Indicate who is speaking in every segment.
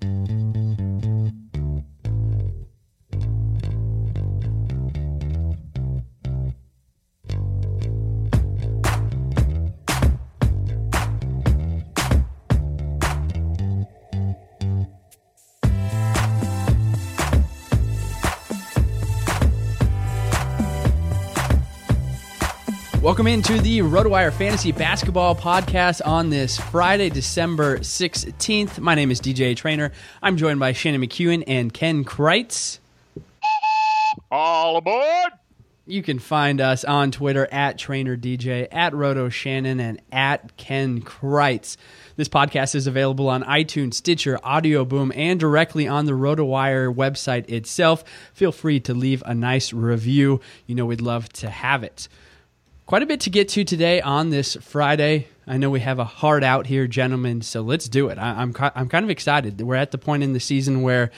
Speaker 1: Thank you.
Speaker 2: Welcome into the RotoWire Fantasy Basketball Podcast on this Friday, December 16th. My name is DJ Trainor. I'm joined by Shannon McKeown and Ken Crites.
Speaker 3: All aboard!
Speaker 2: You can find us on Twitter at TrainorDJ, at Roto Shannon, and at Ken Crites. This podcast is available on iTunes, Stitcher, Audio Boom, and directly on the RotoWire website itself. Feel free to leave a nice review. You know we'd love to have it. Quite a bit to get to today on this Friday. I know we have a hard out here, gentlemen, so let's do it. I, am I'm, I'm kind of excited. We're at the point in the season where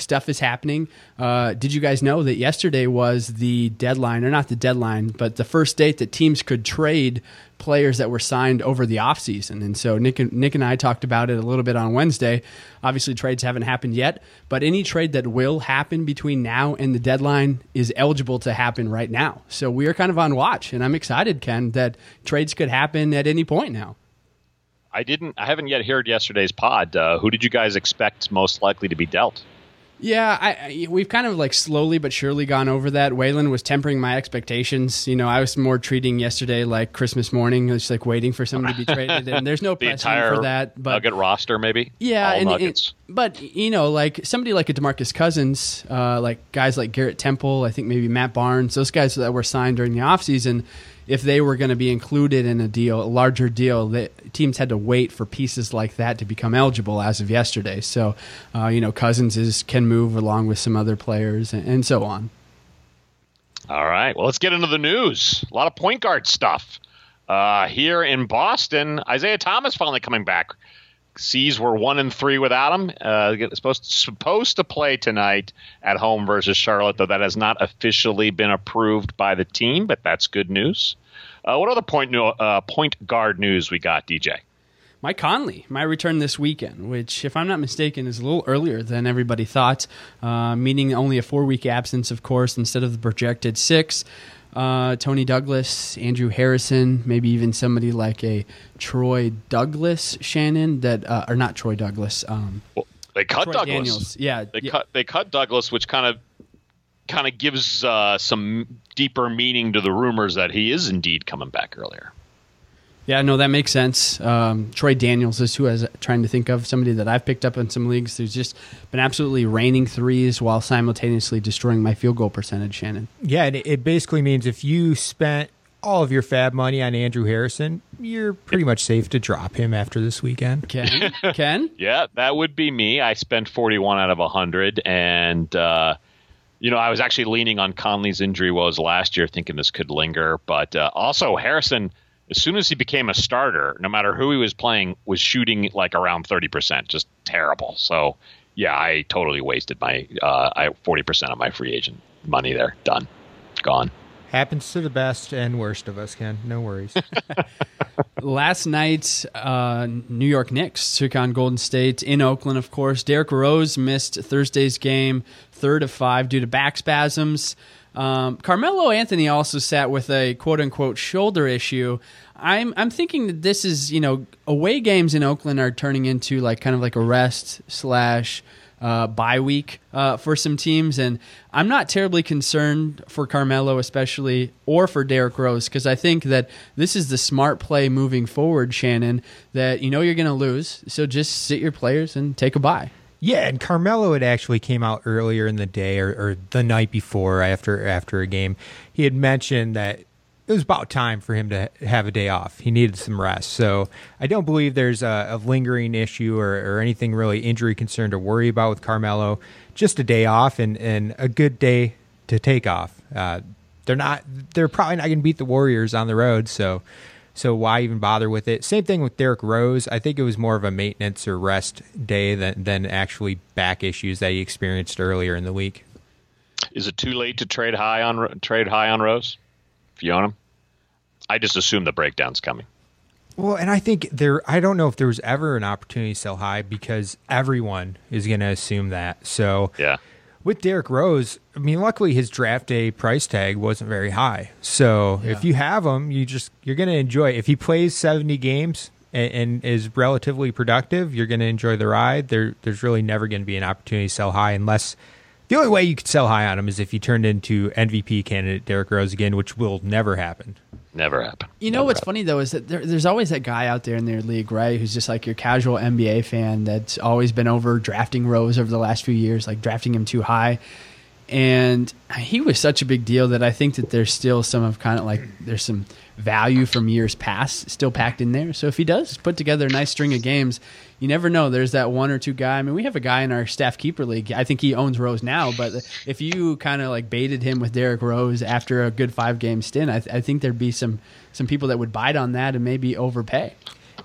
Speaker 2: stuff is happening. Uh, did you guys know that yesterday was the deadline, or not the deadline, but the first date that teams could trade players that were signed over the offseason? And so Nick and, Nick and I talked about it a little bit on Wednesday. Obviously, trades haven't happened yet, but any trade that will happen between now and the deadline is eligible to happen right now. So we are kind of on watch, and I'm excited, Ken, that trades could happen at any point now.
Speaker 3: I didn't. I haven't yet heard yesterday's pod. Uh, who did you guys expect most likely to be dealt?
Speaker 2: Yeah, I, we've kind of like slowly but surely gone over that. Whalen was tempering my expectations. You know, I was more treating yesterday like Christmas morning, just like waiting for someone to be traded, and there's no
Speaker 3: the
Speaker 2: for that.
Speaker 3: But Nugget roster, maybe.
Speaker 2: Yeah,
Speaker 3: All
Speaker 2: and, and- but you know, like somebody like a Demarcus Cousins, uh, like guys like Garrett Temple, I think maybe Matt Barnes, those guys that were signed during the offseason, if they were going to be included in a deal, a larger deal, that teams had to wait for pieces like that to become eligible as of yesterday. So, uh, you know, Cousins is can move along with some other players and, and so on.
Speaker 3: All right. Well, let's get into the news. A lot of point guard stuff. Uh, here in Boston, Isaiah Thomas finally coming back. Seas were one and three without him. Uh, supposed supposed to play tonight at home versus Charlotte, though that has not officially been approved by the team. But that's good news. Uh, what other point uh, point guard news we got, DJ?
Speaker 2: Mike Conley might return this weekend, which, if I'm not mistaken, is a little earlier than everybody thought, uh, meaning only a four week absence, of course, instead of the projected six. Uh, Toney Douglas, Andrew Harrison, maybe even somebody like a Troy Douglas Shannon that, uh, or not Troy Douglas. Um,
Speaker 3: well, they cut
Speaker 2: Troy
Speaker 3: Douglas.
Speaker 2: Daniels. Yeah,
Speaker 3: they
Speaker 2: yeah.
Speaker 3: cut they cut Douglas, which kind of kind of gives uh, some deeper meaning to the rumors that he is indeed coming back earlier.
Speaker 2: Yeah, no, that makes sense. Um, Troy Daniels is who I was trying to think of somebody that I've picked up in some leagues who's just been absolutely raining threes while simultaneously destroying my field goal percentage. Shannon.
Speaker 4: Yeah, and it basically means if you spent all of your FAAB money on Andrew Harrison, you're pretty much safe to drop him after this weekend.
Speaker 2: Ken, Ken,
Speaker 3: Yeah, that would be me. I spent 41 out of 100, and uh, you know I was actually leaning on Conley's injury woes last year, thinking this could linger. But uh, also Harrison, as soon as he became a starter, no matter who he was playing, was shooting like around 30 percent, just terrible. So yeah, I totally wasted my uh, I 40 percent of my free agent money there. Done, gone.
Speaker 4: Happens to the best and worst of us, Ken. No worries.
Speaker 2: last night, uh, New York Knicks took on Golden State in Oakland, of course. Derrick Rose missed Thursday's game, third of five, due to back spasms. Um, Carmelo Anthony also sat with a quote unquote shoulder issue. I'm I'm thinking that this is you know away games in Oakland are turning into like kind of like a rest slash uh, bye week uh, for some teams, and I'm not terribly concerned for Carmelo, especially or for Derrick Rose, because I think that this is the smart play moving forward. Shannon, that you know you're going to lose, so just sit your players and take a bye.
Speaker 4: Yeah, and Carmelo had actually came out earlier in the day or, or the night before after after a game. He had mentioned that it was about time for him to have a day off. He needed some rest. So I don't believe there's a, a lingering issue or, or, anything really injury concern to worry about with Carmelo. Just a day off and, and a good day to take off. Uh, they're not. They're probably not going to beat the Warriors on the road. So so why even bother with it? Same thing with Derrick Rose. I think it was more of a maintenance or rest day than than actually back issues that he experienced earlier in the week.
Speaker 3: Is it too late to trade high on trade high on Rose you own him? I just assume the breakdown's coming.
Speaker 4: Well, and I think there, I don't know if there was ever an opportunity to sell high because everyone is going to assume that. So,
Speaker 3: yeah.
Speaker 4: With Derrick Rose, I mean, luckily his draft day price tag wasn't very high. So yeah. if you have him, you just you're going to enjoy. It. If he plays 70 games and, and is relatively productive, you're going to enjoy the ride. There, there's really never going to be an opportunity to sell high unless the only way you could sell high on him is if you turned into MVP candidate Derrick Rose again, which will never happen.
Speaker 3: Never happen.
Speaker 2: You know
Speaker 3: Never
Speaker 2: what's
Speaker 3: happen.
Speaker 2: funny though is that there, there's always that guy out there in their league, right? Who's just like your casual NBA fan that's always been over drafting Rose over the last few years, like drafting him too high. And he was such a big deal that I think that there's still some of kind of like there's some value from years past still packed in there. So if he does put together a nice string of games, you never know. There's that one or two guy. I mean, we have a guy in our staff keeper league. I think he owns Rose now, but if you kind of like baited him with Derrick Rose after a good five game stint, I, th- I think there'd be some some people that would bite on that and maybe overpay.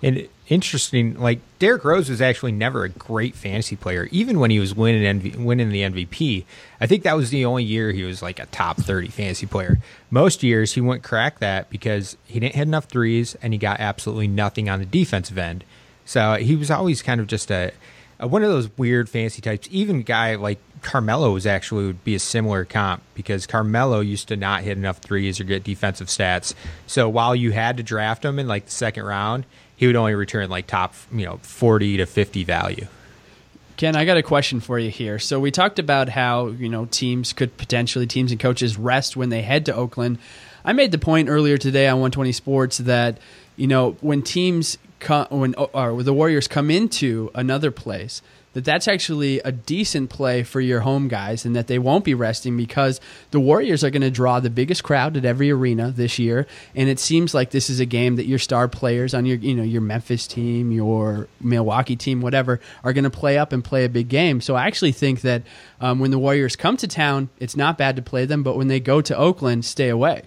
Speaker 4: And interesting, like Derrick Rose was actually never a great fantasy player, even when he was winning winning the MVP. I think that was the only year he was like a top thirty fantasy player. Most years he wouldn't crack that because he didn't hit enough threes and he got absolutely nothing on the defensive end. So he was always kind of just a, a one of those weird fantasy types. Even guy like Carmelo was actually would be a similar comp because Carmelo used to not hit enough threes or get defensive stats. So while you had to draft him in like the second round, he would only return like top, you know, 40 to 50 value.
Speaker 2: Ken, I got a question for you here. So we talked about how, you know, teams could potentially teams and coaches rest when they head to Oakland. I made the point earlier today on 120 Sports that, you know, when teams come when or the Warriors come into another place, that that's actually a decent play for your home guys and that they won't be resting because the Warriors are going to draw the biggest crowd at every arena this year and it seems like this is a game that your star players on your you know your Memphis team, your Milwaukee team, whatever are going to play up and play a big game. So I actually think that um, when the Warriors come to town, it's not bad to play them, but when they go to Oakland, stay away.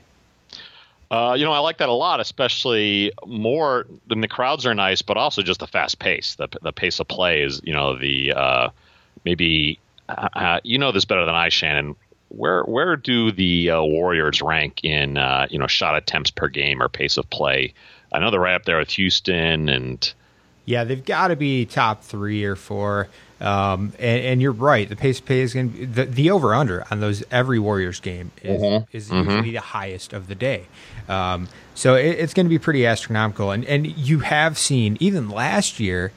Speaker 3: Uh, you know, I like that a lot, especially more than the crowds are nice, but also just the fast pace. The the pace of play is, you know, the uh, maybe uh, uh you know this better than I, Shannon. Where where do the uh, Warriors rank in you know shot attempts per game or pace of play? I know they're right up there with Houston and.
Speaker 4: Yeah, they've got to be top three or four. Um, and, and, you're right. The pace of play is going to be the, the over under on those every Warriors game is, mm-hmm. is usually mm-hmm. the highest of the day. Um, so it, it's going to be pretty astronomical. And and you have seen even last year,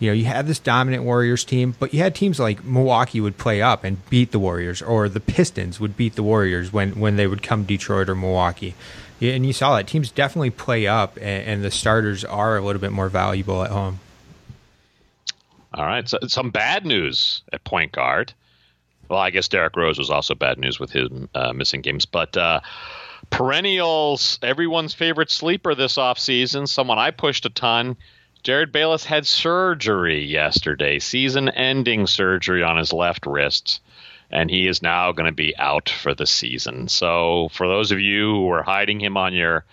Speaker 4: you know, you had this dominant Warriors team, but you had teams like Milwaukee would play up and beat the Warriors, or the Pistons would beat the Warriors when when they would come Detroit or Milwaukee. Yeah, and you saw that teams definitely play up, and, and the starters are a little bit more valuable at home.
Speaker 3: All right, so some bad news at point guard. Well, I guess Derrick Rose was also bad news with him uh, missing games, but uh, perennials, everyone's favorite sleeper this offseason, someone I pushed a ton. Jerryd Bayless had surgery yesterday, season ending surgery on his left wrist, and he is now going to be out for the season. So, for those of you who are hiding him on your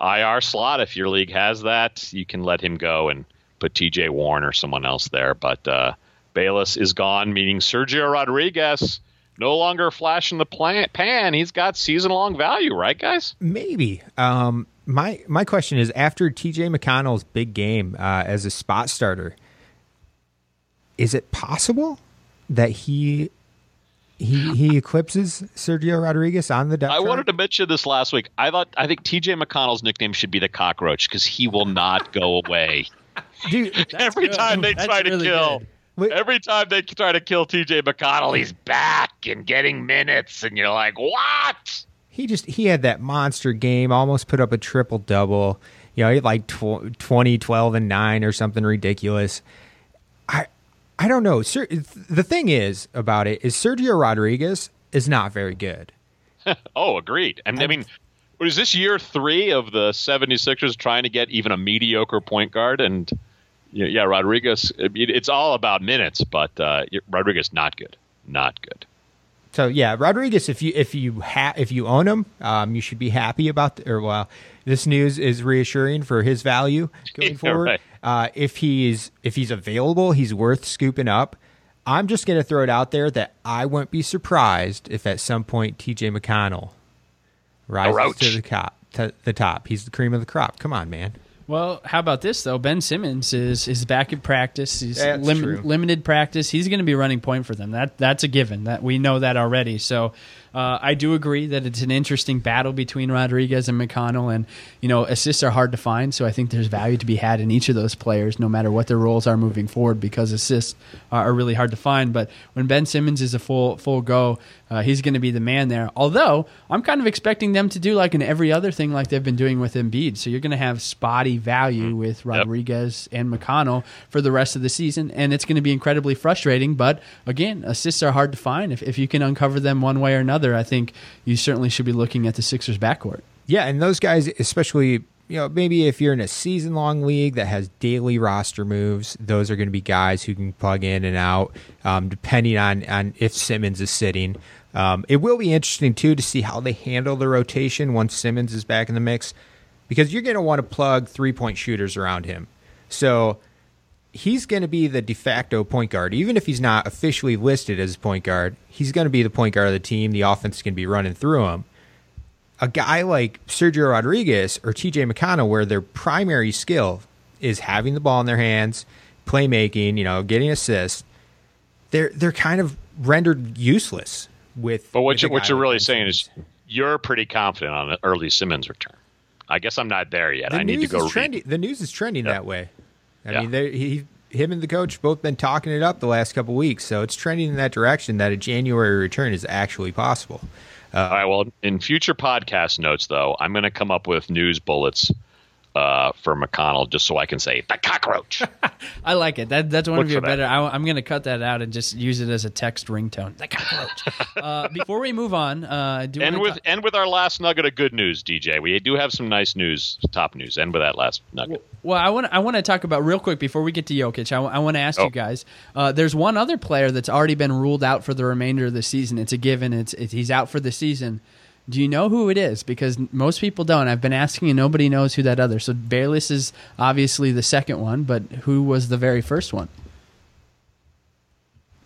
Speaker 3: IR slot, if your league has that, you can let him go and put TJ Warren or someone else there. But uh, Bayless is gone, meaning Sergio Rodriguez no longer flashing the plan- pan. He's got season long value, right, guys?
Speaker 4: Maybe. Um, my my question is after TJ McConnell's big game uh, as a spot starter, is it possible that he he he eclipses Sergio Rodriguez on the depth
Speaker 3: I
Speaker 4: chart?
Speaker 3: wanted to mention this last week. I thought I think TJ McConnell's nickname should be the cockroach because he will not go away.
Speaker 4: Dude,
Speaker 3: Every
Speaker 2: good.
Speaker 3: time they
Speaker 2: That's
Speaker 3: try to
Speaker 2: really
Speaker 3: kill,
Speaker 2: good.
Speaker 4: Wait.
Speaker 3: every time they try to kill TJ McConnell, he's back and getting minutes, and you're like, what?
Speaker 4: he just he had that monster game almost put up a triple double you know he had like tw- 20 12 and 9 or something ridiculous i i don't know Ser- the thing is about it is sergio rodriguez is not very good
Speaker 3: Oh, agreed. And I mean, what is this year three of the 76ers trying to get even a mediocre point guard? And yeah, Rodriguez, it's all about minutes, but uh, Rodriguez not good, not good.
Speaker 4: so yeah rodriguez if you if you ha- if you own him um, you should be happy about the, or well this news is reassuring for his value going forward.
Speaker 3: right.
Speaker 4: uh, if he's if he's available he's worth scooping up. I'm just going to throw it out there that i wouldn't be surprised if at some point tj mcconnell rises to the top to the top. He's the cream of the crop. Come on man
Speaker 2: Well, how about this though? Ben Simmons is is back in practice. He's lim- limited practice. He's going to be running point for them. That that's a given. That we know that already. So uh, I do agree that it's an interesting battle between Rodriguez and McConnell, and you know assists are hard to find. So I think there's value to be had in each of those players, no matter what their roles are moving forward, because assists are, are really hard to find. But when Ben Simmons is a full full go, uh, he's going to be the man there. Although I'm kind of expecting them to do like in every other thing, like they've been doing with Embiid. So you're going to have spotty value with Rodriguez and McConnell for the rest of the season, and it's going to be incredibly frustrating. But again, assists are hard to find. If if you can uncover them one way or another, I think you certainly should be looking at the Sixers backcourt.
Speaker 4: Yeah, and those guys, especially, you know, maybe if you're in a season long league that has daily roster moves, those are going to be guys who can plug in and out, um, depending on, on if Simmons is sitting. Um, it will be interesting, too, to see how they handle the rotation once Simmons is back in the mix, because you're going to want to plug three point shooters around him. So he's going to be the de facto point guard. Even if he's not officially listed as a point guard, he's going to be the point guard of the team. The offense is going to be running through him a guy like Sergio Rodriguez or TJ McConnell, where their primary skill is having the ball in their hands, playmaking, you know, getting assists, they're they're kind of rendered useless with.
Speaker 3: But what
Speaker 4: with
Speaker 3: you, what you're really saying is you're pretty confident on an early Simmons return. I guess I'm not there yet.
Speaker 4: the
Speaker 3: I need to go
Speaker 4: trending. The news is trending
Speaker 3: Yeah.
Speaker 4: that way. I
Speaker 3: Yeah.
Speaker 4: mean, they- he, him and the coach both been talking it up the last couple weeks, so it's trending in that direction that a January return is actually possible.
Speaker 3: All right. Well, in future podcast notes, though, I'm going to come up with news bullets uh, for McConnell just so I can say the cockroach.
Speaker 2: I like it. That that's one
Speaker 3: Look
Speaker 2: of your better. I, am going to cut that out and just use it as a text ringtone. The cockroach. uh, before we move on, uh, do
Speaker 3: and
Speaker 2: wanna
Speaker 3: with
Speaker 2: ta-
Speaker 3: and with our last nugget of good news, DJ, we do have some nice news, top news. End with that last nugget.
Speaker 2: Well, I want I want to talk about real quick before we get to Jokic. I, want to ask
Speaker 3: Oh.
Speaker 2: you guys. Uh, there's one other player that's already been ruled out for the remainder of the season. It's a given. It's, it's he's out for the season. Do you know who it is? Because most people don't. I've been asking and nobody knows who that other. So Bayless is obviously the second one, but who was the very first one?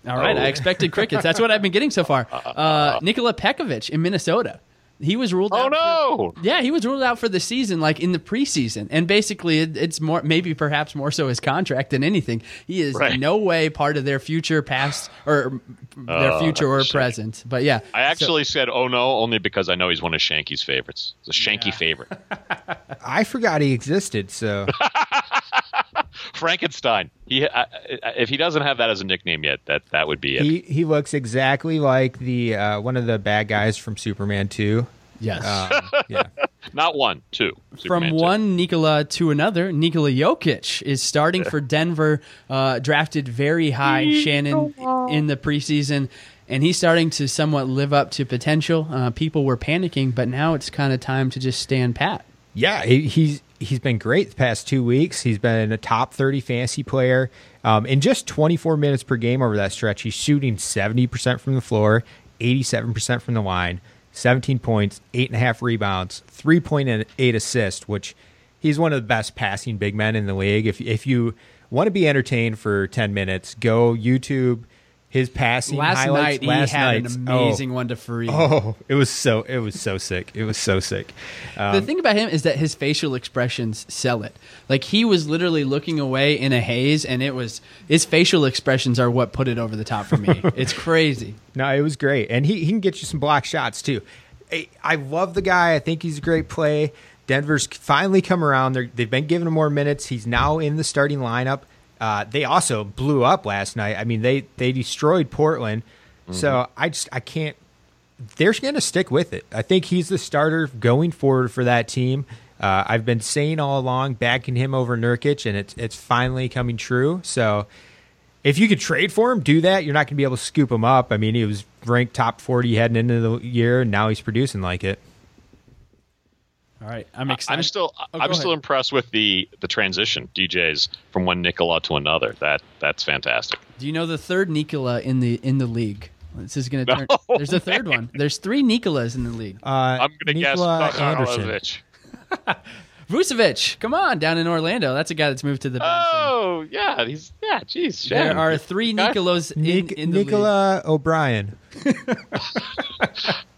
Speaker 2: All right,
Speaker 3: Oh.
Speaker 2: I expected crickets. That's what I've been getting so far. Uh, Nikola Pekovic in Minnesota. He was ruled out
Speaker 3: Oh
Speaker 2: out.
Speaker 3: no!
Speaker 2: For, yeah, he was ruled out for the season, like in the preseason, and basically, it, it's more, maybe perhaps more so his contract than anything. He is
Speaker 3: Right.
Speaker 2: no way part of their future, past or their
Speaker 3: Oh,
Speaker 2: future or
Speaker 3: that's a shame.
Speaker 2: present. But yeah,
Speaker 3: I
Speaker 2: so-
Speaker 3: actually said, "Oh no," only because I know he's one of Shanky's favorites. It's a Shanky favorite,
Speaker 4: I forgot he existed, so
Speaker 3: Frankenstein. He, I, I- if he doesn't have that as a nickname yet, that that would be it.
Speaker 4: he he looks exactly like the uh, one of the bad guys from Superman Two.
Speaker 2: Yes.
Speaker 4: Um, yeah.
Speaker 3: Not one, two.
Speaker 2: From
Speaker 3: two.
Speaker 2: one Nikola to another, Nikola Jokic is starting for Denver, uh, drafted very high, Shannon, in the preseason. And he's starting to somewhat live up to potential. Uh, people were panicking, but now it's kind of time to just stand pat.
Speaker 4: Yeah, he, he's he's been great the past two weeks. He's been a top thirty fantasy player. Um, in just twenty four minutes per game over that stretch, he's shooting seventy percent from the floor, eighty seven percent from the line, seventeen points, eight and a half rebounds, three point eight assists, which he's one of the best passing big men in the league. If if you want to be entertained for ten minutes, go YouTube his passing
Speaker 2: Last
Speaker 4: highlights.
Speaker 2: night,
Speaker 4: last
Speaker 2: he had an
Speaker 4: oh.
Speaker 2: amazing one to free.
Speaker 4: Oh, it was so it was so sick. It was so sick. Um,
Speaker 2: the thing about him is that his facial expressions sell it. Like he was literally looking away in a haze, and it was his facial expressions are what put it over the top for me. it's crazy.
Speaker 4: No, it was great, and he, he can get you some block shots too. I, I love the guy. I think he's a great play. Denver's finally come around. They're, they've been giving him more minutes. He's now in the starting lineup. Uh, they also blew up last night. I mean, they they destroyed Portland. So I just I can't. They're going to stick with it. I think he's the starter going forward for that team. Uh, I've been saying all along, backing him over Nurkic, and it's it's finally coming true. So if you could trade for him, do that. You're not going to be able to scoop him up. I mean, he was ranked top 40 heading into the year, and now he's producing like it.
Speaker 2: All right, I'm excited.
Speaker 3: I'm still
Speaker 2: Oh,
Speaker 3: I'm still
Speaker 2: ahead.
Speaker 3: impressed with the the transition DJs from one Nikola to another. That that's fantastic.
Speaker 2: Do you know the third Nikola in the in the league? This is going to turn.
Speaker 3: No
Speaker 2: There's a third one. There's three Nikolas in the league.
Speaker 4: Uh,
Speaker 3: I'm going to guess
Speaker 4: Nikola Anderson.
Speaker 3: Anderson.
Speaker 2: Vucevic, come on, down in Orlando. That's a guy that's moved to the bench.
Speaker 3: Oh yeah, he's yeah. Jeez,
Speaker 2: there are three Nikolas in,
Speaker 4: Nik-
Speaker 2: in the league.
Speaker 4: Nicola O'Brien.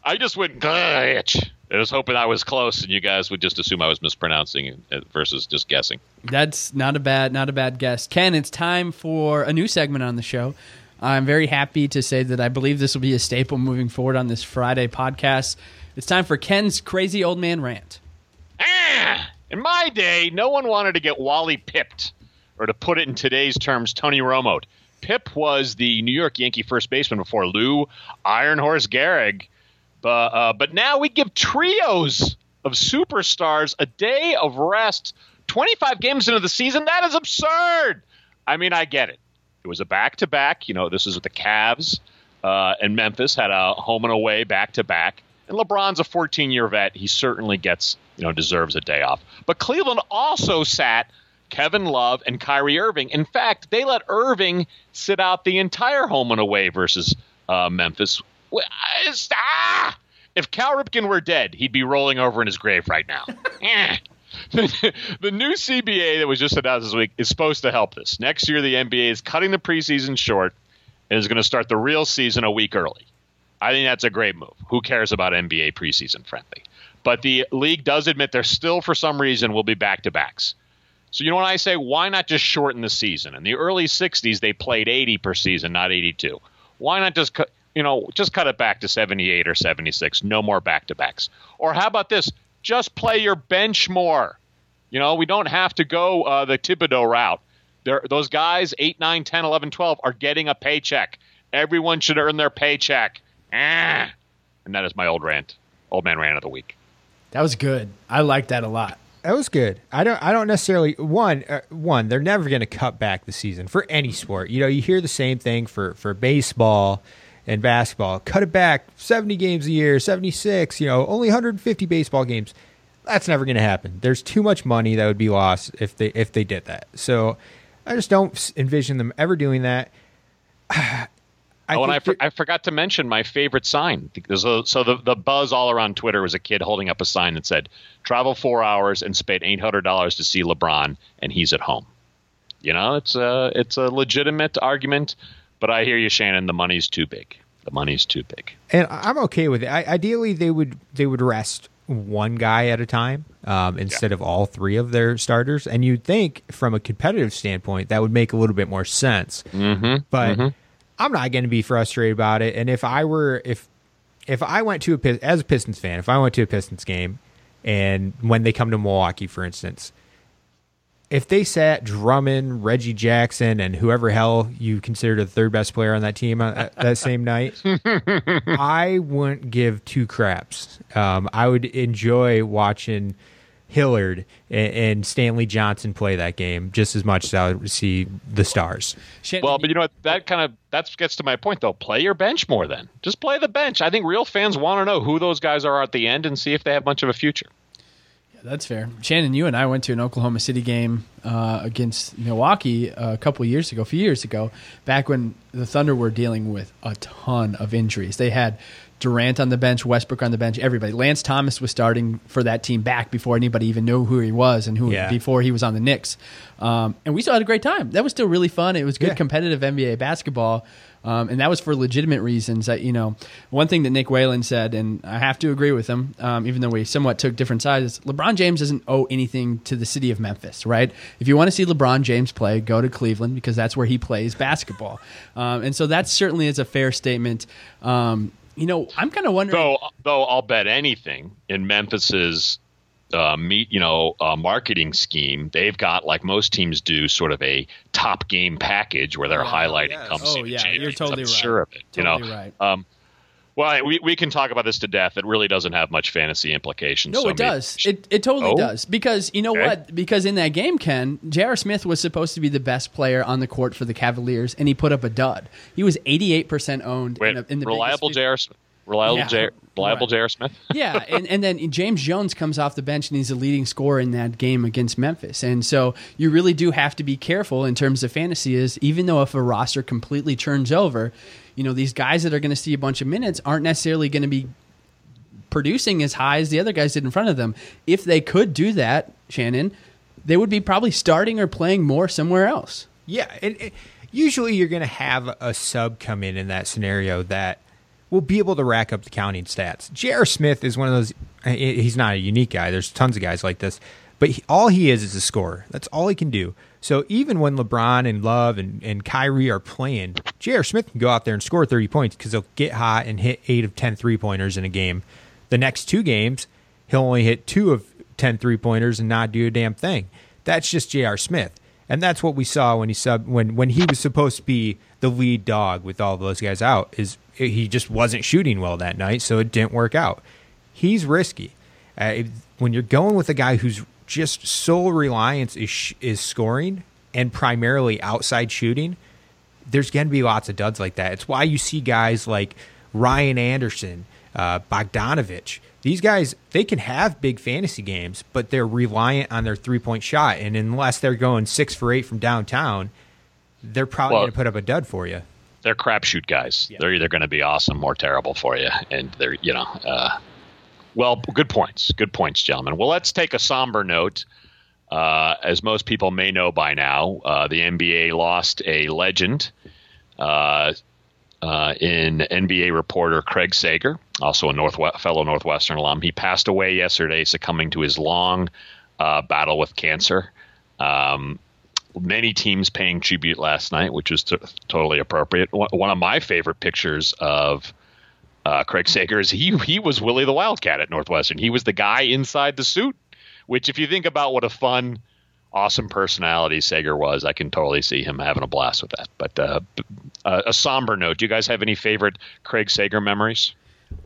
Speaker 3: I just went glitch. I was hoping I was close, and you guys would just assume I was mispronouncing it versus just guessing.
Speaker 2: That's not a bad not a bad guess. Ken, it's time for a new segment on the show. I'm very happy to say that I believe this will be a staple moving forward on this Friday podcast. It's time for Ken's crazy old man rant.
Speaker 3: Ah! In my day, no one wanted to get Wally pipped, or to put it in today's terms, Tony Romo. Pipp was the New York Yankee first baseman before Lou Iron Horse Gehrig. But, uh, but now we give trios of superstars a day of rest. 25 games into the season, that is absurd. I mean, I get it. It was a back to back. You know, this is with the Cavs uh, and Memphis had a home and away back to back. And LeBron's a 14 year vet. He certainly gets, you know, deserves a day off. But Cleveland also sat Kevin Love and Kyrie Irving. In fact, they let Irving sit out the entire home and away versus uh, Memphis. Ah! If Cal Ripken were dead, he'd be rolling over in his grave right now. Eh. the new CBA that was just announced this week is supposed to help this. Next year, the NBA is cutting the preseason short and is going to start the real season a week early. I think that's a great move. Who cares about NBA preseason, frankly? But the league does admit there still, for some reason, will be back to backs. So, you know what I say? Why not just shorten the season? In the early 60s, they played 80 per season, not 82. Why not just cut, you know, just cut it back to 78 or 76? No more back to backs. Or how about this? Just play your bench more. You know, we don't have to go uh, the Thibodeau route. There, those guys, 8, 9, 10, 11, 12, are getting a paycheck. Everyone should earn their paycheck. Ah. And that is my old rant, old man rant of the week.
Speaker 2: That was good. I like that a lot.
Speaker 4: That was good. I don't. I don't necessarily. One. Uh, one. They're never going to cut back the season for any sport. You know, you hear the same thing for for baseball and basketball. Cut it back seventy games a year, seventy six. You know, only one hundred and fifty baseball games. That's never going to happen. There's too much money that would be lost if they if they did that. So, I just don't envision them ever doing that. I
Speaker 3: oh, and I, for, I forgot to mention my favorite sign. A- so the, the buzz all around Twitter was a kid holding up a sign that said, "Travel four hours and spend eight hundred dollars to see LeBron, and he's at home." You know, it's a it's a legitimate argument, but I hear you, Shannon. The money's too big. The money's too big.
Speaker 4: and I'm okay with it. I, ideally, they would they would rest one guy at a time um, instead of all three of their starters. And you'd think, from a competitive standpoint, that would make a little bit more sense. Mm-hmm. But I'm not going to be frustrated about it. And if I were if if I went to a as a Pistons fan, if I went to a Pistons game, and when they come to Milwaukee, for instance, if they sat Drummond, Reggie Jackson, and whoever hell you considered the third best player on that team uh, that same night, I wouldn't give two craps. Um, I would enjoy watching Hilliard and, and, Stanley Johnson play that game just as much as I would see the Stars.
Speaker 3: Well, but you know what? That kind of that gets to my point though. Play your bench more then. Just play the bench. I think real fans want to know who those guys are at the end and see if they have much of a future.
Speaker 2: That's fair. Shannon, you and I went to an Oklahoma City game uh, against Milwaukee a couple years ago, a few years ago, back when the Thunder were dealing with a ton of injuries. They had Durant on the bench, Westbrook on the bench, everybody. Lance Thomas was starting for that team back before anybody even knew who he was and who yeah. before he was on the Knicks. Um, and we still had a great time. That was still really fun. It was good yeah. competitive NBA basketball. Um, and that was for legitimate reasons. That you know, one thing that Nick Whalen said, and I have to agree with him, um, even though we somewhat took different sides. LeBron James doesn't owe anything to the city of Memphis, right? If you want to see LeBron James play, go to Cleveland because that's where he plays basketball. Um, and so that certainly is a fair statement. Um, you know, I'm kind of wondering.
Speaker 3: Though, though I'll bet anything in Memphis's uh, meet, you know, uh, marketing scheme, they've got like most teams do, sort of a top game package where they're oh, highlighting yes. come
Speaker 2: oh, yeah, you're totally
Speaker 3: I'm
Speaker 2: right.
Speaker 3: Sure of it.
Speaker 2: Totally
Speaker 3: you know,
Speaker 2: right.
Speaker 3: Um, well, we, we can talk about this to death. It really doesn't have much fantasy implications.
Speaker 2: No,
Speaker 3: so
Speaker 2: it does. It, it totally oh? does. Because you know okay. what? Because in that game, Ken, J.R. Smith was supposed to be the best player on the court for the Cavaliers, and he put up a dud. He was 88% owned
Speaker 3: Wait,
Speaker 2: in, a, in the
Speaker 3: reliable J.R. Smith. Reliable yeah. J. Reliable right. J.R. Smith.
Speaker 2: yeah, and, and then James Jones comes off the bench and he's a leading scorer in that game against Memphis. And so you really do have to be careful in terms of fantasy. Is even though if a roster completely turns over, you know these guys that are going to see a bunch of minutes aren't necessarily going to be producing as high as the other guys did in front of them. If they could do that, Shannon, they would be probably starting or playing more somewhere else.
Speaker 4: Yeah, and, and usually you're going to have a sub come in in that scenario that will be able to rack up the counting stats. J.R. Smith is one of those. He's not a unique guy. There's tons of guys like this, but he, all he is is a scorer. That's all he can do. So even when LeBron and Love and, and Kyrie are playing, J.R. Smith can go out there and score 30 points because he'll get hot and hit eight of 10 three pointers in a game. The next two games, he'll only hit two of 10 three pointers and not do a damn thing. That's just J.R. Smith. And that's what we saw when he sub when when he was supposed to be the lead dog with all those guys out is he just wasn't shooting well that night, so it didn't work out. He's risky. Uh, when you're going with a guy whose just sole reliance is is scoring and primarily outside shooting, there's going to be lots of duds like that. It's why you see guys like Ryan Anderson, uh, Bogdanovich. These guys, they can have big fantasy games, but they're reliant on their three point shot. And unless they're going six for eight from downtown, they're probably well, going to put up a dud for you
Speaker 3: they're crapshoot guys. Yeah. They're either going to be awesome or terrible for you, and they're you know. Uh, well, good points. Good points, gentlemen. Well, let's take a somber note. Uh, as most people may know by now, uh, the NBA lost a legend uh, uh, in NBA reporter Craig Sager, also a fellow Northwestern alum. He passed away yesterday, succumbing to his long uh, battle with cancer. Um, many teams paying tribute last night, which was t- totally appropriate. One of my favorite pictures of uh, Craig Sager is he he was Willie the Wildcat at Northwestern. He was the guy inside the suit, which if you think about what a fun, awesome personality Sager was, I can totally see him having a blast with that. But uh, a somber note. Do you guys have any favorite Craig Sager memories?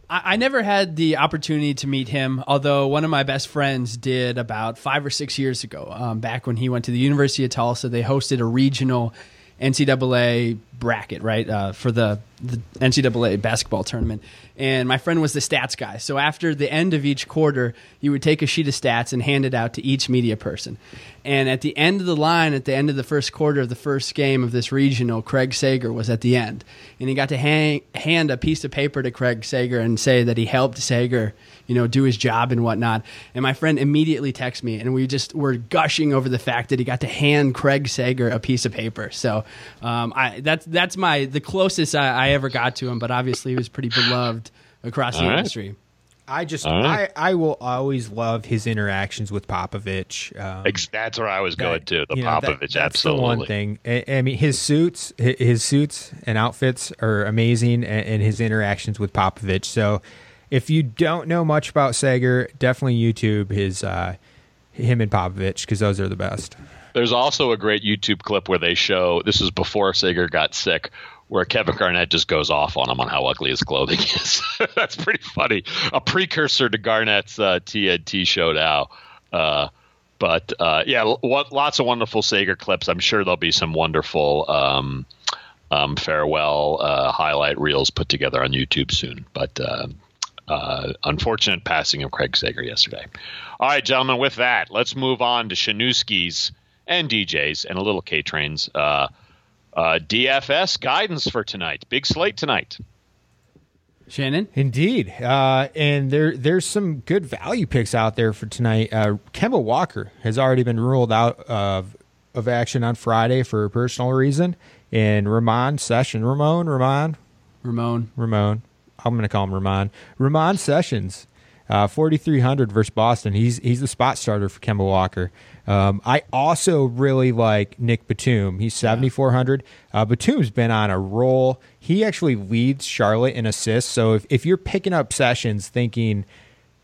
Speaker 2: I, I never had the opportunity to meet him, although one of my best friends did about five or six years ago. Um, back when he went to the University of Tulsa, they hosted a regional NCAA bracket, right, uh, for the, the NCAA basketball tournament. And my friend was the stats guy. So after the end of each quarter, you would take a sheet of stats and hand it out to each media person. And at the end of the line, at the end of the first quarter of the first game of this regional, Craig Sager was at the end. And he got to hang, hand a piece of paper to Craig Sager and say that he helped Sager you know, do his job and whatnot. And my friend immediately texted me, and we just were gushing over the fact that he got to hand Craig Sager a piece of paper. So um, I, that's that's my the closest I, I, ever got to him. But obviously, he was pretty beloved across All the right. industry.
Speaker 4: I just right. I, I will always love his interactions with Popovich.
Speaker 3: Um, that's where I was going to the Popovich. Know, that, absolutely,
Speaker 4: the one thing. I, I, mean, his suits, his suits and outfits are amazing, and, and his interactions with Popovich. So if you don't know much about Sager, definitely YouTube his uh, him and Popovich because those are the best.
Speaker 3: There's also a great YouTube clip where they show this is before Sager got sick, where Kevin Garnett just goes off on him on how ugly his clothing is. That's pretty funny. A precursor to Garnett's uh, TNT show now. Uh, but uh, yeah, lots of wonderful Sager clips. I'm sure there'll be some wonderful um, um, farewell uh, highlight reels put together on YouTube soon. But uh, uh, unfortunate passing of Craig Sager yesterday. All right, gentlemen, with that, let's move on to Shanuskis and DJs and a little K Trains. Uh, uh, DFS guidance for tonight. Big slate tonight.
Speaker 2: Shannon,
Speaker 4: indeed, uh, and there there's some good value picks out there for tonight. Uh, Kemba Walker has already been ruled out of of action on Friday for a personal reason, and Ramon Session, Ramon, Ramon,
Speaker 2: Ramon,
Speaker 4: Ramon. I'm going to call him Ramon. Ramon Sessions, uh, 4,300 versus Boston. He's he's the spot starter for Kemba Walker. Um, I also really like Nick Batum. He's 7,400. Uh, Batum's been on a roll. He actually leads Charlotte in assists. So if, if you're picking up sessions thinking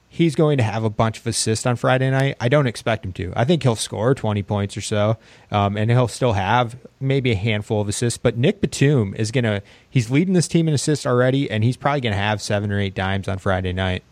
Speaker 4: he's going to have a bunch of assists on Friday night, I don't expect him to. I think he'll score 20 points or so, um, and he'll still have maybe a handful of assists. But Nick Batum is going to, he's leading this team in assists already, and he's probably going to have seven or eight dimes on Friday night.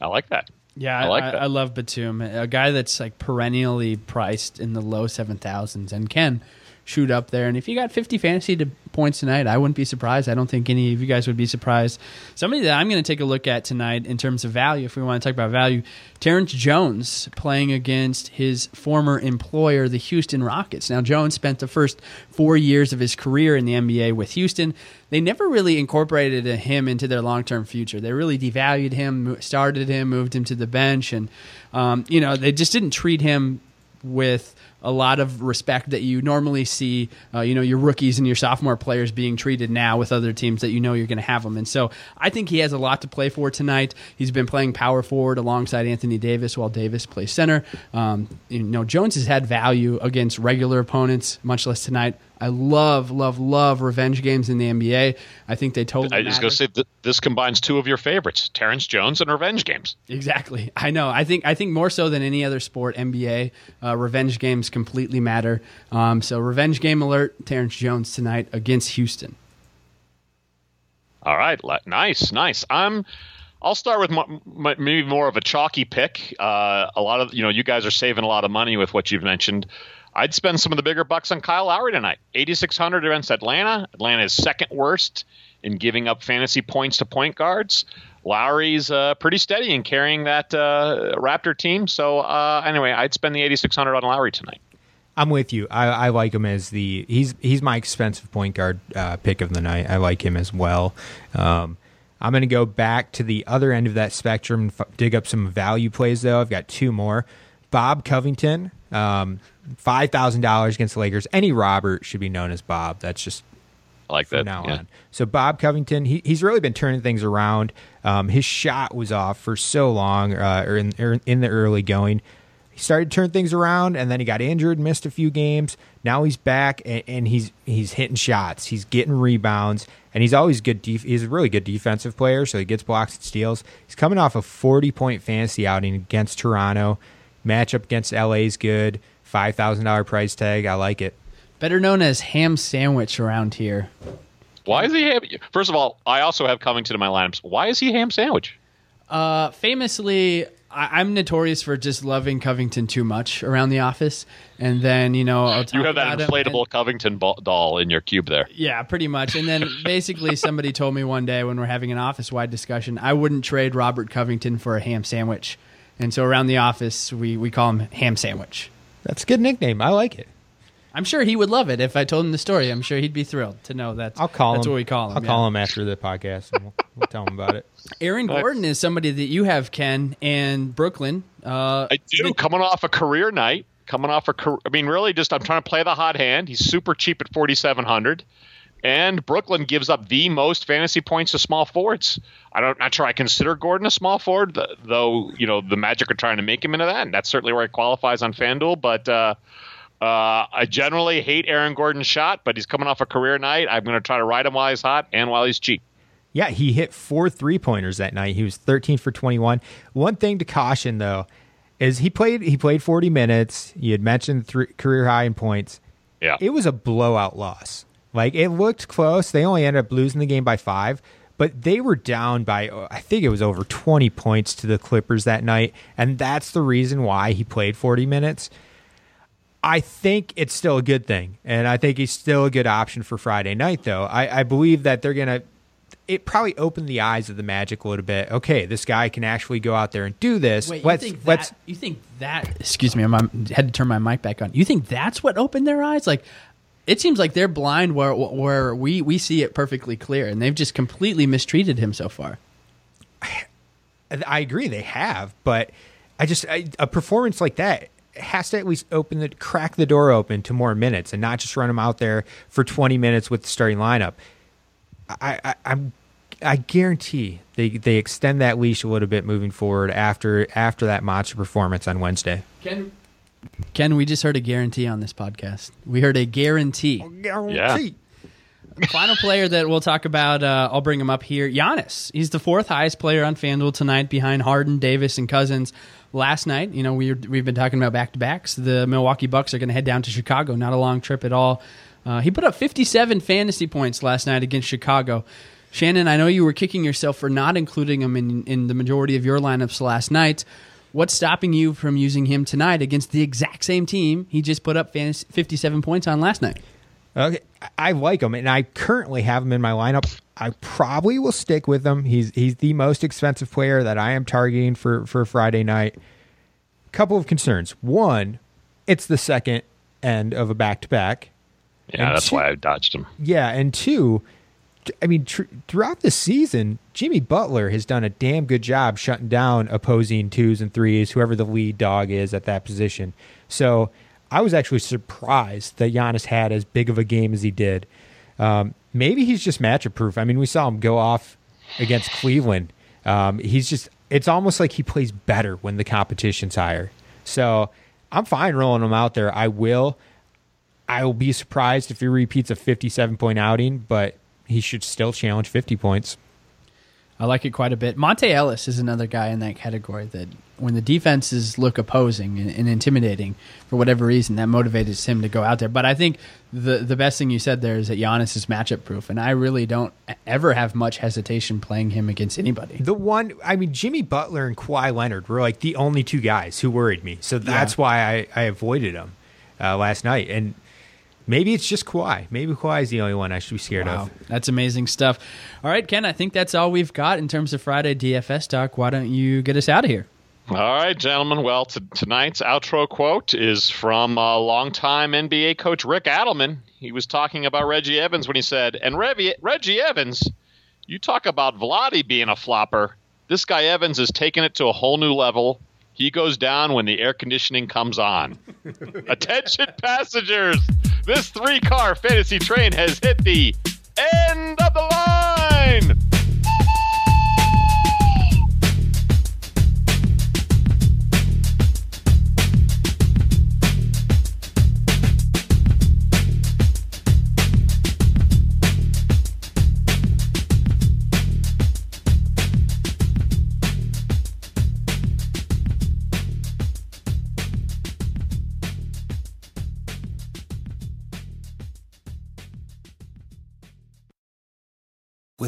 Speaker 3: I like that.
Speaker 2: Yeah, I, like I, I, love Batum, a guy that's like perennially priced in the low seven thousands and can shoot up there. And if you got 50 fantasy to points tonight, I wouldn't be surprised. I don't think any of you guys would be surprised. Somebody that I'm going to take a look at tonight in terms of value, if we want to talk about value, Terrence Jones playing against his former employer, the Houston Rockets. Now, Jones spent the first four years of his career in the NBA with Houston. They never really incorporated him into their long term future. They really devalued him, started him, moved him to the bench, and um, you know they just didn't treat him with a lot of respect that you normally see, uh, you know, your rookies and your sophomore players being treated now with other teams that you know you're going to have them. And so I think he has a lot to play for tonight. He's been playing power forward alongside Anthony Davis while Davis plays center. Um, you know, Jones has had value against regular opponents, much less tonight. I love, love, love revenge games in the NBA. I think they totally.
Speaker 3: I just go say th- this combines two of your favorites, Terrence Jones and revenge games.
Speaker 2: Exactly. I know. I think. I think more so than any other sport, NBA uh, revenge games completely matter. Um, so revenge game alert, Terrence Jones tonight against Houston.
Speaker 3: All right. Nice, nice. I'm. I'll start with my, my, maybe more of a chalky pick. Uh, a lot of you know, you guys are saving a lot of money with what you've mentioned. I'd spend some of the bigger bucks on Kyle Lowry tonight. 8,600 against Atlanta. Atlanta is second worst in giving up fantasy points to point guards. Lowry's uh, pretty steady in carrying that uh, Raptor team. So uh, anyway, I'd spend the 8,600 on Lowry tonight.
Speaker 4: I'm with you. I, I, like him as the he's he's my expensive point guard uh, pick of the night. I like him as well. Um, I'm going to go back to the other end of that spectrum, f- dig up some value plays though. I've got two more. Bob Covington, um, five thousand dollars against the Lakers. Any Robert should be known as Bob. That's just
Speaker 3: I like that
Speaker 4: now
Speaker 3: yeah.
Speaker 4: on. So Bob Covington, he, he's really been turning things around. Um, his shot was off for so long, uh, or, in, or in the early going. He started to turn things around, and then he got injured, missed a few games. Now he's back, and, and he's he's hitting shots. He's getting rebounds, and he's always good. Def- he's a really good defensive player, so he gets blocks and steals. He's coming off a forty point fantasy outing against Toronto. Matchup against LA is good. Five thousand dollar price tag. I like it.
Speaker 2: Better known as ham sandwich around here.
Speaker 3: Why is he ham? First of all, I also have Covington in my lineups. Why is he ham sandwich?
Speaker 2: Uh, famously, I, am notorious for just loving Covington too much around the office, and then you know I'll
Speaker 3: you have that inflatable
Speaker 2: and,
Speaker 3: Covington ball, doll in your cube there.
Speaker 2: Yeah, pretty much. And then basically somebody told me one day when we're having an office wide discussion, I wouldn't trade Robert Covington for a ham sandwich. And so around the office, we, we call him Ham Sandwich.
Speaker 4: That's a good nickname. I like it.
Speaker 2: I'm sure he would love it if I told him the story. I'm sure he'd be thrilled to know that.
Speaker 4: I'll call
Speaker 2: that's
Speaker 4: him.
Speaker 2: what we call him.
Speaker 4: I'll yeah. call him after the podcast and we'll, we'll tell him about it.
Speaker 2: Aaron Gordon is somebody that you have, Ken, and Brooklyn. Uh,
Speaker 3: I do. Coming off a career night, coming off a career. I mean, really, just I'm trying to play the hot hand. He's super cheap at 4,700. And Brooklyn gives up the most fantasy points to small forwards. I don't, not sure I consider Gordon a small forward, though. You know the Magic are trying to make him into that, and that's certainly where he qualifies on FanDuel. But uh, uh, I generally hate Aaron Gordon's shot, but he's coming off a career night. I'm going to try to ride him while he's hot and while he's cheap.
Speaker 4: Yeah, he hit four three pointers that night. He was 13 for 21. One thing to caution though is he played he played 40 minutes. You had mentioned three, career high in points.
Speaker 3: Yeah.
Speaker 4: It was a blowout loss. Like it looked close. They only ended up losing the game by 5, but they were down by I think it was over 20 points to the Clippers that night, and that's the reason why he played 40 minutes. I think it's still a good thing, and I think he's still a good option for Friday night. Though I, I believe that they're gonna. It probably opened the eyes of the Magic a little bit. Okay, this guy can actually go out there and do this.
Speaker 2: Wait,
Speaker 4: let's
Speaker 2: you think
Speaker 4: let's
Speaker 2: that? You think that? Excuse me, I had to turn my mic back on. You think that's what opened their eyes? Like, it seems like they're blind where where we we see it perfectly clear, and they've just completely mistreated him so far.
Speaker 4: I agree they have, but I just I, a performance like that has to at least open the crack the door open to more minutes and not just run him out there for 20 minutes with the starting lineup. I, I I'm I guarantee they they extend that leash a little bit moving forward after after that monster performance on Wednesday.
Speaker 2: Ken, Ken, we just heard a guarantee on this podcast. We heard a guarantee.
Speaker 3: Yeah.
Speaker 2: Final player that we'll talk about, uh, I'll bring him up here. Giannis. He's the fourth highest player on FanDuel tonight behind Harden, Davis, and Cousins. Last night, you know, we we've been talking about back to backs. The Milwaukee Bucks are going to head down to Chicago. Not a long trip at all. Uh, he put up 57 fantasy points last night against Chicago. Shannon, I know you were kicking yourself for not including him in, in the majority of your lineups last night. What's stopping you from using him tonight against the exact same team he just put up 57 points on last night?
Speaker 4: Okay, I like him, and I currently have him in my lineup. I probably will stick with him. He's he's the most expensive player that I am targeting for for Friday night. Couple of concerns. One, it's the second end of a back to back.
Speaker 3: Yeah,
Speaker 4: And
Speaker 3: that's
Speaker 4: two-
Speaker 3: why I dodged him.
Speaker 4: Yeah, and two, I mean, tr- throughout the season, Jimmy Butler has done a damn good job shutting down opposing twos and threes, whoever the lead dog is at that position. So I was actually surprised that Giannis had as big of a game as he did. Um, maybe he's just matchup proof. I mean, we saw him go off against Cleveland. Um, he's just, it's almost like he plays better when the competition's higher. So I'm fine rolling him out there. I will. I will be surprised if he repeats a 57 point outing, but he should still challenge 50 points.
Speaker 2: I like it quite a bit. Monta Ellis is another guy in that category that when the defenses look opposing and, and intimidating for whatever reason, that motivates him to go out there. But I think the the best thing you said there is that Giannis is matchup proof, and I really don't ever have much hesitation playing him against anybody.
Speaker 4: The one, I mean, Jimmy Butler and Kawhi Leonard were like the only two guys who worried me. So that's why I, I avoided them uh, last night. And maybe it's just Kawhi. Maybe Kawhi is the only one I should be scared
Speaker 2: Wow,
Speaker 4: of.
Speaker 2: that's amazing stuff. All right, Ken, I think that's all we've got in terms of Friday DFS talk. Why don't you get us out of here?
Speaker 3: All right, gentlemen. Well, t- tonight's outro quote is from uh, longtime NBA coach Rick Adelman. He was talking about Reggie Evans when he said, "And Reggie, Reggie Evans, you talk about Vlade being a flopper. This guy Evans is taking it to a whole new level. He goes down when the air conditioning comes on. Attention, passengers! This three-car fantasy train has hit the